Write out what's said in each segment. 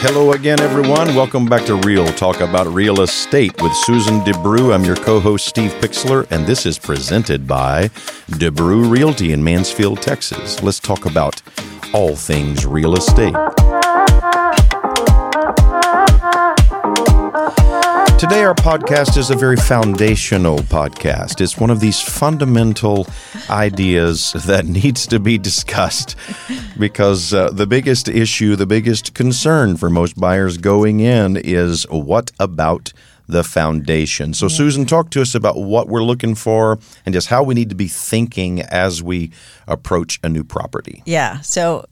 Hello again, everyone. Welcome back to Real Talk About Real Estate with Susan DeBrew. I'm your co host, Steve Pixler, and this is presented by DeBrew Realty in Mansfield, Texas. Let's talk about all things real estate. Today, our podcast is a very foundational podcast. It's one of these fundamental ideas that needs to be discussed because uh, the biggest issue, the biggest concern for most buyers going in is what about the foundation? So, Susan, talk to us about what we're looking for and just how we need to be thinking as we approach a new property. Yeah. So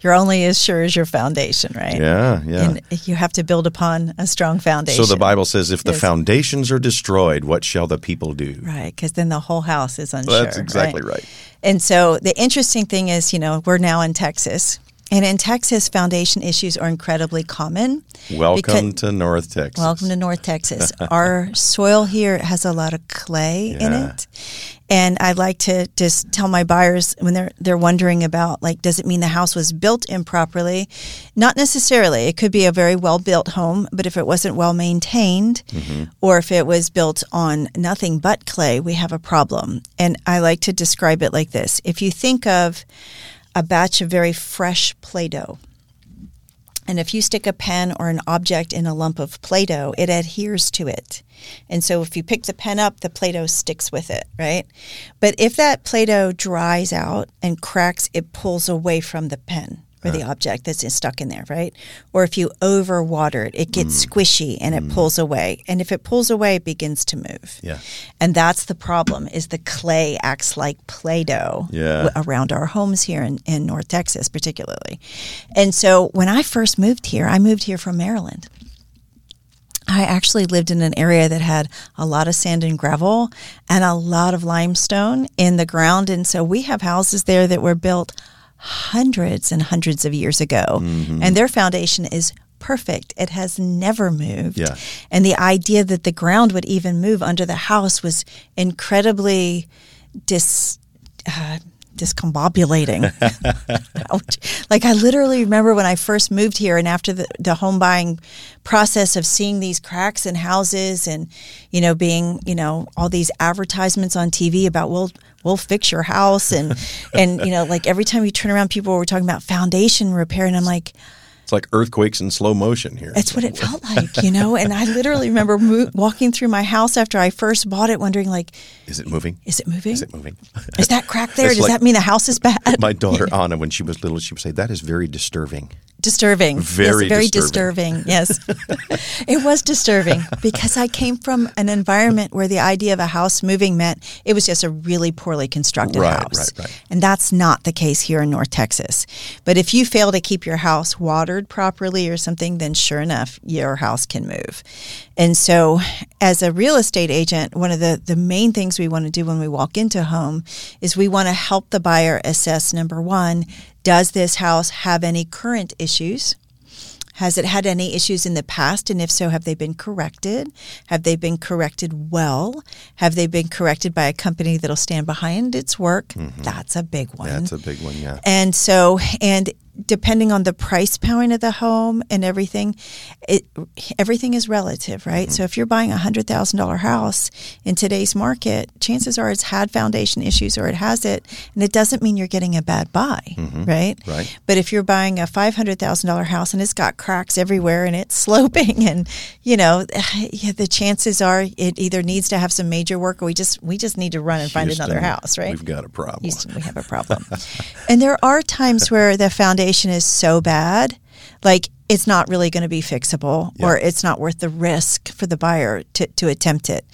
you're only as sure as your foundation, right? Yeah, yeah. And you have to build upon a strong foundation. So the Bible says, if the Yes. foundations are destroyed, what shall the people do? Right, because then the whole house is unsure. That's exactly right. And so the interesting thing is, you know, we're now in Texas. And in Texas, foundation issues are incredibly common. Welcome to North Texas. Welcome to North Texas. Our soil here has a lot of clay in it. And I like to just tell my buyers when they're they're wondering about like does it mean the house was built improperly? Not necessarily. It could be a very well built home, but if it wasn't well maintained mm-hmm. or if it was built on nothing but clay, we have a problem. And I like to describe it like this. If you think of a batch of very fresh Play-Doh, and if you stick a pen or an object in a lump of Play Doh, it adheres to it. And so if you pick the pen up, the Play Doh sticks with it, right? But if that Play Doh dries out and cracks, it pulls away from the pen or the object that's stuck in there, right? Or if you overwater it, it gets mm. squishy and it mm. pulls away. And if it pulls away, it begins to move. Yeah. And that's the problem is the clay acts like Play-Doh Yeah. w- around our homes here in, in North Texas particularly. And so when I first moved here, I moved here from Maryland. I actually lived in an area that had a lot of sand and gravel and a lot of limestone in the ground. And so we have houses there that were built hundreds and hundreds of years ago. Mm-hmm. And their foundation is perfect. It has never moved. Yeah. And the idea that the ground would even move under the house was incredibly dis. Uh, discombobulating. Like I literally remember when I first moved here and after the, the home buying process of seeing these cracks in houses and, you know, being, you know, all these advertisements on TV about we'll we'll fix your house and and you know, like every time you turn around people were talking about foundation repair and I'm like, It's like earthquakes in slow motion here. it's what it felt like, you know. And I literally remember mo- walking through my house after I first bought it, wondering like, Is it moving? is it moving? Is it moving? Is that crack there? It's Does like- that mean the house is bad? My daughter Anna, when she was little, she would say, "That is very disturbing." Disturbing. Very yes, very disturbing. disturbing. Yes. it was disturbing because I came from an environment where the idea of a house moving meant it was just a really poorly constructed Right, house. right, right. And that's not the case here in North Texas. But if you fail to keep your house watered properly or something, then sure enough, your house can move. And so, as a real estate agent, one of the, the main things we want to do when we walk into a home is we want to help the buyer assess number one, does this house have any current issues? Has it had any issues in the past? And if so, have they been corrected? Have they been corrected well? Have they been corrected by a company that'll stand behind its work? Mm-hmm. That's a big one. That's a big one. Yeah. And so, and depending on the price point of the home and everything, it everything is relative, right? Mm-hmm. So if you're buying a hundred thousand dollar house in today's market, chances are it's had foundation issues or it has it, and it doesn't mean you're getting a bad buy, mm-hmm. right? Right. But if you're buying a five hundred thousand dollar house and it's got cracks everywhere and it's sloping, and you know, yeah, the chances are it either needs to have some major work or we just we just need to run and find another house, right? We've got a problem. Houston, we have a problem. and there are times where the foundation is so bad, like it's not really going to be fixable or it's not worth the risk for the buyer to, to attempt it.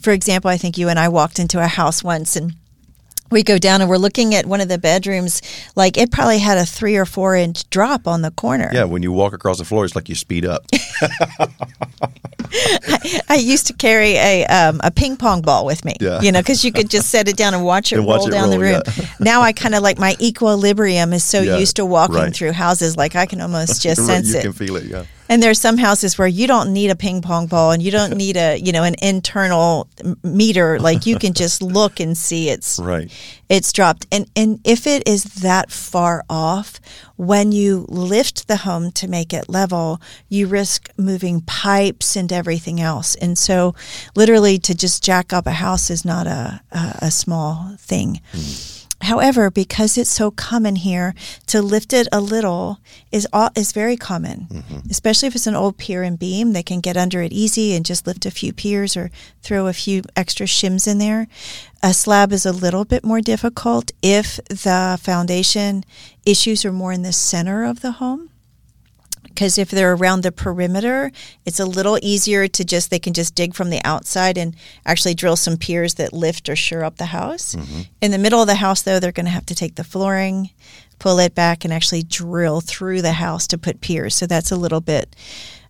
For example, I think you and I walked into a house once and we go down and we're looking at one of the bedrooms, like it probably had a three or four inch drop on the corner. Yeah, when you walk across the floor, it's like you speed up. I used to carry a um, a ping pong ball with me, Yeah. you know, because you could just set it down and watch it And watch roll it down the room. yeah. now I kind of like my equilibrium is so Yeah, used to walking right. through houses, like I can almost just sense you it. can feel it. Yeah. And there's some houses where you don't need a ping pong ball and you don't need a, you know, an internal meter. Like you can just look and see it's right. It's dropped. And and if it is that far off, when you lift the home to make it level, you risk moving pipes and everything else. And so literally to just jack up a house is not a a, a small thing. Mm. However, because it's so common here, to lift it a little is all, is very common. Mm-hmm. Especially if it's an old pier and beam, they can get under it easy and just lift a few piers or throw a few extra shims in there. A slab is a little bit more difficult if the foundation issues are more in the center of the home because if they're around the perimeter, it's a little easier to just they can just dig from the outside and actually drill some piers that lift or shore up the house. Mm-hmm. In the middle of the house, though, they're going to have to take the flooring, pull it back, and actually drill through the house to put piers. So that's a little bit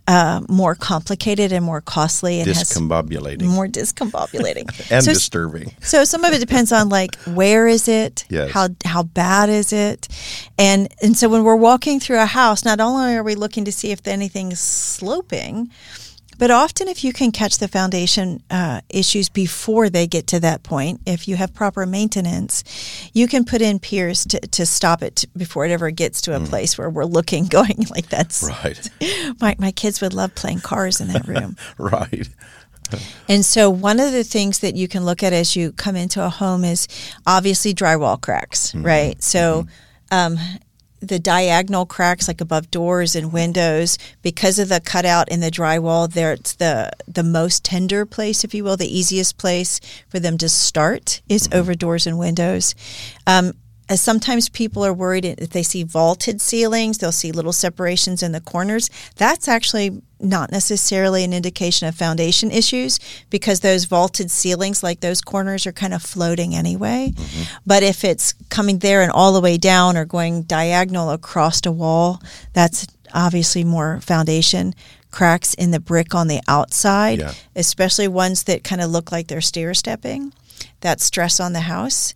uh, more complicated and more costly and discombobulating. more discombobulating and so, disturbing. So some of it depends on like where is it, yes. how how bad is it, and and so when we're walking through a house, not only are we looking to see if anything's sloping, but often, if you can catch the foundation uh, issues before they get to that point, if you have proper maintenance, you can put in piers to, to stop it before it ever gets to a mm. place where we're looking, going like that's right. My my kids would love playing cars in that room. right. And so, one of the things that you can look at as you come into a home is obviously drywall cracks, mm-hmm. right? So, mm-hmm. um, the diagonal cracks like above doors and windows because of the cutout in the drywall there it's the the most tender place if you will the easiest place for them to start is mm-hmm. over doors and windows um, as sometimes people are worried if they see vaulted ceilings, they'll see little separations in the corners. That's actually not necessarily an indication of foundation issues because those vaulted ceilings, like those corners, are kind of floating anyway. Mm-hmm. But if it's coming there and all the way down or going diagonal across a wall, that's obviously more foundation cracks in the brick on the outside, yeah. especially ones that kind of look like they're stair stepping. That stress on the house.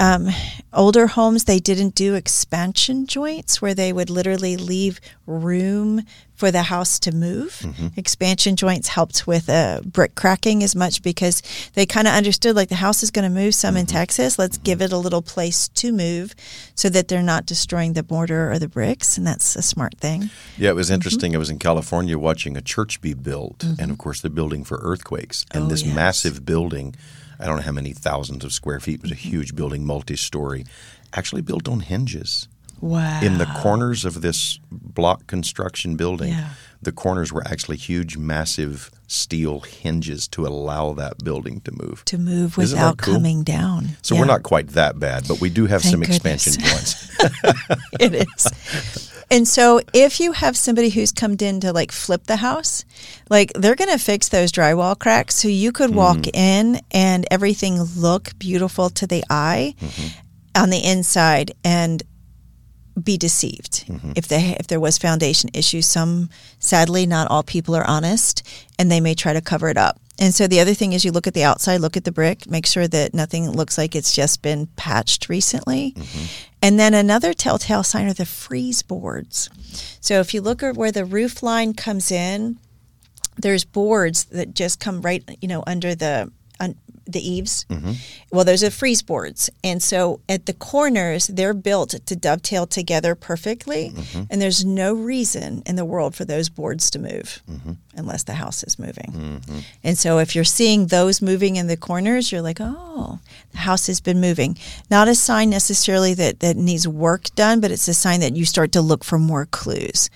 Um, older homes, they didn't do expansion joints where they would literally leave room for the house to move. Mm-hmm. Expansion joints helped with uh, brick cracking as much because they kind of understood like the house is going to move some mm-hmm. in Texas. Let's give it a little place to move so that they're not destroying the mortar or the bricks. And that's a smart thing. Yeah, it was mm-hmm. interesting. Mm-hmm. I was in California watching a church be built, and mm-hmm. of course, they're building for earthquakes. And oh, this yes. massive building I don't know how many thousands of square feet. It was a mm-hmm. huge building, multi story, actually built on hinges. Wow. In the corners of this block construction building, yeah. The corners were actually huge, massive steel hinges to allow that building to move. To move without cool? coming down. So yeah. we're not quite that bad, but we do have Thank some goodness. expansion joints. it is. And so if you have somebody who's come in to like flip the house, like they're going to fix those drywall cracks so you could walk mm. in and everything look beautiful to the eye mm-hmm. on the inside and be deceived mm-hmm. if they if there was foundation issues some sadly not all people are honest and they may try to cover it up and so the other thing is you look at the outside, look at the brick, make sure that nothing looks like it's just been patched recently. Mm-hmm. And then another telltale sign are the frieze boards. So if you look at where the roof line comes in, there's boards that just come right, you know, under the the eaves. Mm-hmm. Well, those are frieze boards. And so at the corners, they're built to dovetail together perfectly. Mm-hmm. And there's no reason in the world for those boards to move mm-hmm. unless the house is moving. Mm-hmm. And so if you're seeing those moving in the corners, you're like, oh, the house has been moving. Not a sign necessarily that, that needs work done, but it's a sign that you start to look for more clues.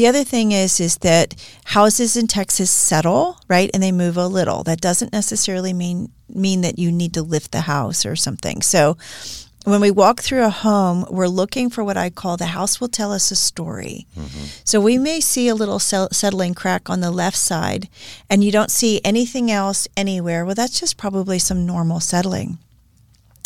The other thing is is that houses in Texas settle, right? And they move a little. That doesn't necessarily mean mean that you need to lift the house or something. So when we walk through a home, we're looking for what I call the house will tell us a story. Mm-hmm. So we may see a little settling crack on the left side, and you don't see anything else anywhere. Well, that's just probably some normal settling.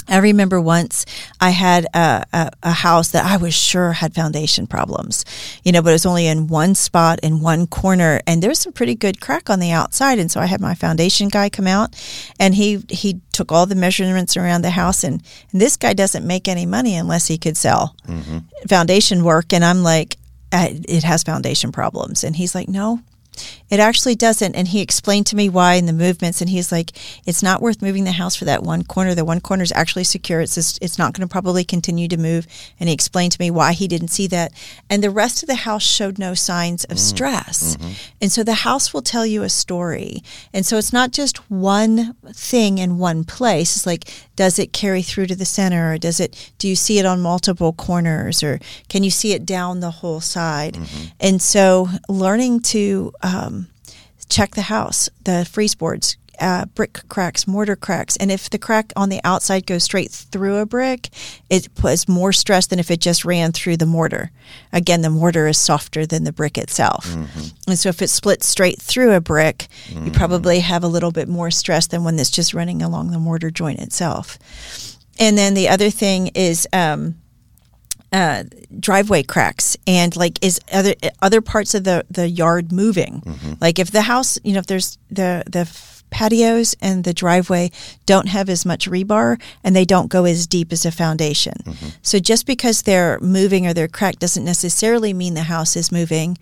I remember once I had a, a, a, house that I was sure had foundation problems, you know, but it was only in one spot in one corner, and there was some pretty good crack on the outside. And so I had my foundation guy come out, and he he took all the measurements around the house, and, and this guy doesn't make any money unless he could sell mm-hmm. foundation work. And I'm like, it has foundation problems. And he's like, no, it actually doesn't. And he explained to me why in the movements. And he's like, it's not worth moving the house for that one corner. The one corner is actually secure. It's just, it's not going to probably continue to move. And he explained to me why he didn't see that. And the rest of the house showed no signs of mm. stress. Mm-hmm. And so the house will tell you a story. And so it's not just one thing in one place. It's like, does it carry through to the center or does it, do you see it on multiple corners or can you see it down the whole side? Mm-hmm. And so learning to, um, check the house, the frieze boards, uh, brick cracks, mortar cracks. And if the crack on the outside goes straight through a brick, it puts more stress than if it just ran through the mortar. Again, the mortar is softer than the brick itself. Mm-hmm. And so if it splits straight through a brick, mm-hmm. you probably have a little bit more stress than one that's just running along the mortar joint itself. And then the other thing is, um, uh, driveway cracks and like is other other parts of the the yard moving mm-hmm. like if the house you know if there's the the patios and the driveway don't have as much rebar and they don't go as deep as a foundation mm-hmm. so just because they're moving or they're cracked doesn't necessarily mean the house is moving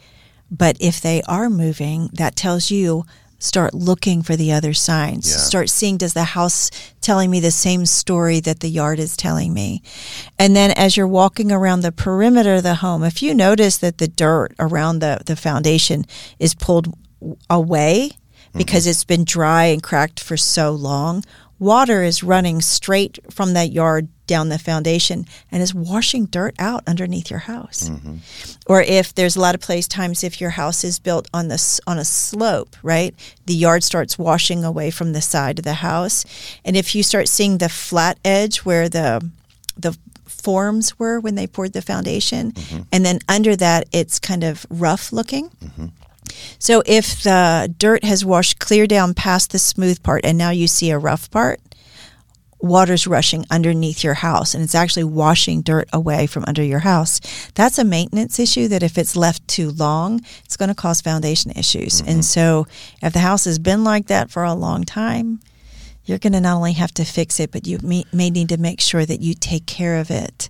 but if they are moving that tells you start looking for the other signs. Yeah. Start seeing does the house telling me the same story that the yard is telling me? And then as you're walking around the perimeter of the home, if you notice that the dirt around the, the foundation is pulled away because mm-hmm. it's been dry and cracked for so long, water is running straight from that yard down the foundation and is washing dirt out underneath your house. Mm-hmm. Or if there's a lot of place times if your house is built on this on a slope, right? The yard starts washing away from the side of the house. And if you start seeing the flat edge where the the forms were when they poured the foundation, mm-hmm. and then under that it's kind of rough looking. Mm-hmm. So if the dirt has washed clear down past the smooth part and now you see a rough part, water's rushing underneath your house and it's actually washing dirt away from under your house. That's a maintenance issue that if it's left too long, it's going to cause foundation issues. Mm-hmm. And so if the house has been like that for a long time, you're going to not only have to fix it, but you may, may need to make sure that you take care of it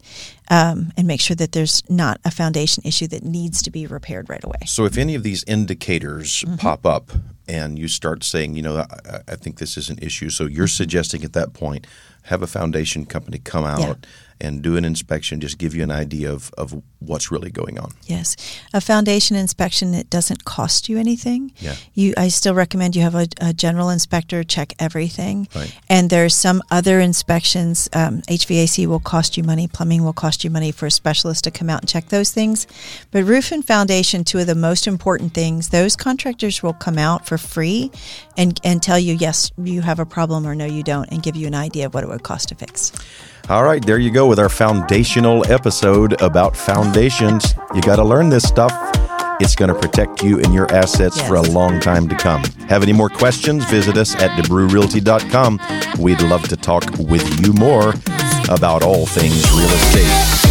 um, and make sure that there's not a foundation issue that needs to be repaired right away. So, if any of these indicators mm-hmm. pop up and you start saying, you know, I, I, think this is an issue, so you're suggesting at that point have a foundation company come out yeah. And do an inspection, just give you an idea of, of what's really going on. Yes. A foundation inspection, it doesn't cost you anything. Yeah. You, I still recommend you have a, a general inspector check everything. Right. And there's some other inspections. Um, HVAC will cost you money, plumbing will cost you money for a specialist to come out and check those things. But roof and foundation, two of the most important things, those contractors will come out for free and, and tell you, yes, you have a problem or no, you don't, and give you an idea of what it would cost to fix. All right, there you go with our foundational episode about foundations. You got to learn this stuff. It's going to protect you and your assets yes. for a long time to come. Have any more questions? Visit us at debrewrealty.com. We'd love to talk with you more about all things real estate.